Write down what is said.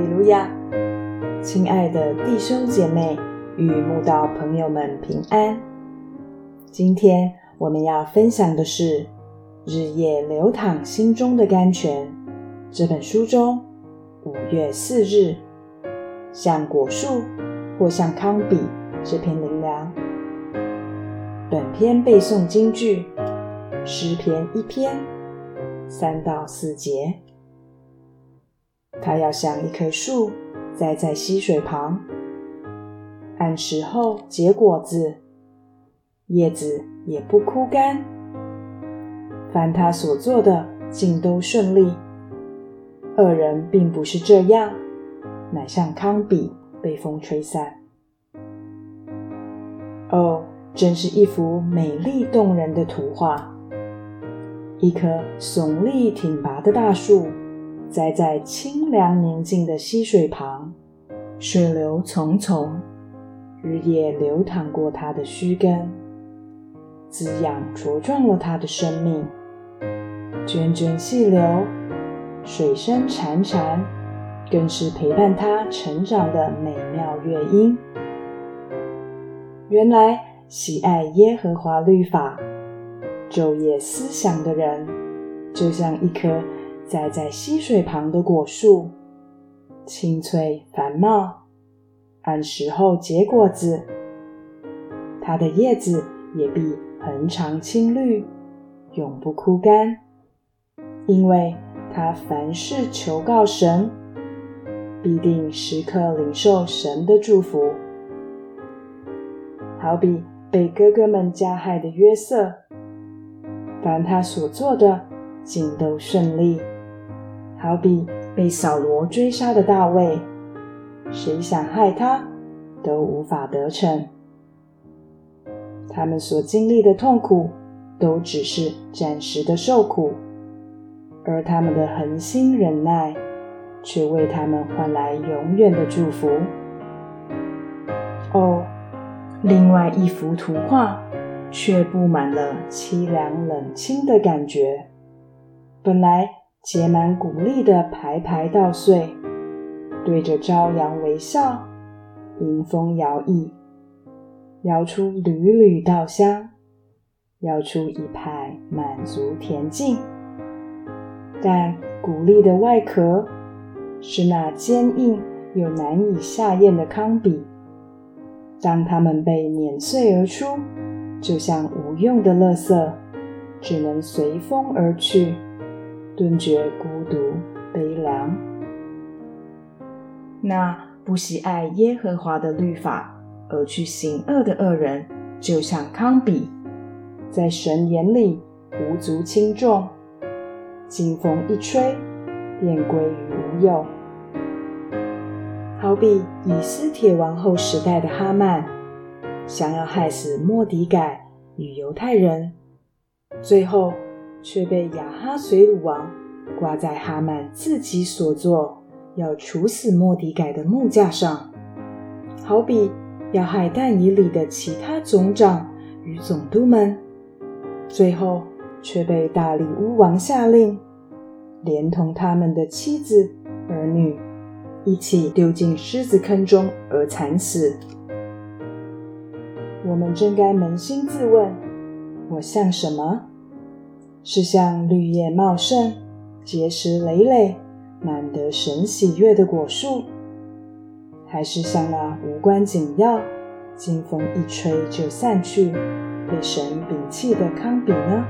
哈利路亚！亲爱的弟兄姐妹与慕道朋友们平安。今天我们要分享的是《日夜流淌心中的甘泉》这本书中五月四日像果树或像康比这篇灵粮。本篇背诵京剧诗篇一篇三到四节。它要像一棵树栽在溪水旁，按时候结果子，叶子也不枯干。凡他所做的，尽都顺利。恶人并不是这样，乃像糠比被风吹散。哦，真是一幅美丽动人的图画！一棵耸立挺拔的大树。栽在清凉宁静的溪水旁，水流淙淙，日夜流淌过它的须根，滋养茁壮了它的生命。涓涓细流，水声潺潺，更是陪伴它成长的美妙乐音。原来喜爱耶和华律法、昼夜思想的人，就像一棵。栽在溪水旁的果树，青翠繁茂，按时候结果子。它的叶子也必恒长青绿，永不枯干，因为它凡事求告神，必定时刻领受神的祝福。好比被哥哥们加害的约瑟，凡他所做的，尽都顺利。好比被扫罗追杀的大卫，谁想害他都无法得逞。他们所经历的痛苦，都只是暂时的受苦，而他们的恒心忍耐，却为他们换来永远的祝福。哦，另外一幅图画却布满了凄凉冷清的感觉。本来。结满鼓励的排排稻穗，对着朝阳微笑，迎风摇曳，摇出缕缕稻香，摇出一派满足恬静。但鼓励的外壳是那坚硬又难以下咽的糠比，当它们被碾碎而出，就像无用的垃圾，只能随风而去。顿觉孤独悲凉。那不喜爱耶和华的律法而去行恶的恶人，就像康比，在神眼里无足轻重，经风一吹，便归于无有。好比以斯帖王后时代的哈曼，想要害死莫迪改与犹太人，最后。却被亚哈随鲁王挂在哈曼自己所做要处死莫迪改的木架上，好比要害但以里的其他总长与总督们，最后却被大力乌王下令，连同他们的妻子儿女一起丢进狮子坑中而惨死。我们真该扪心自问：我像什么？是像绿叶茂盛、结实累累、满得神喜悦的果树，还是像那无关紧要、经风一吹就散去、被神摒弃的康比呢？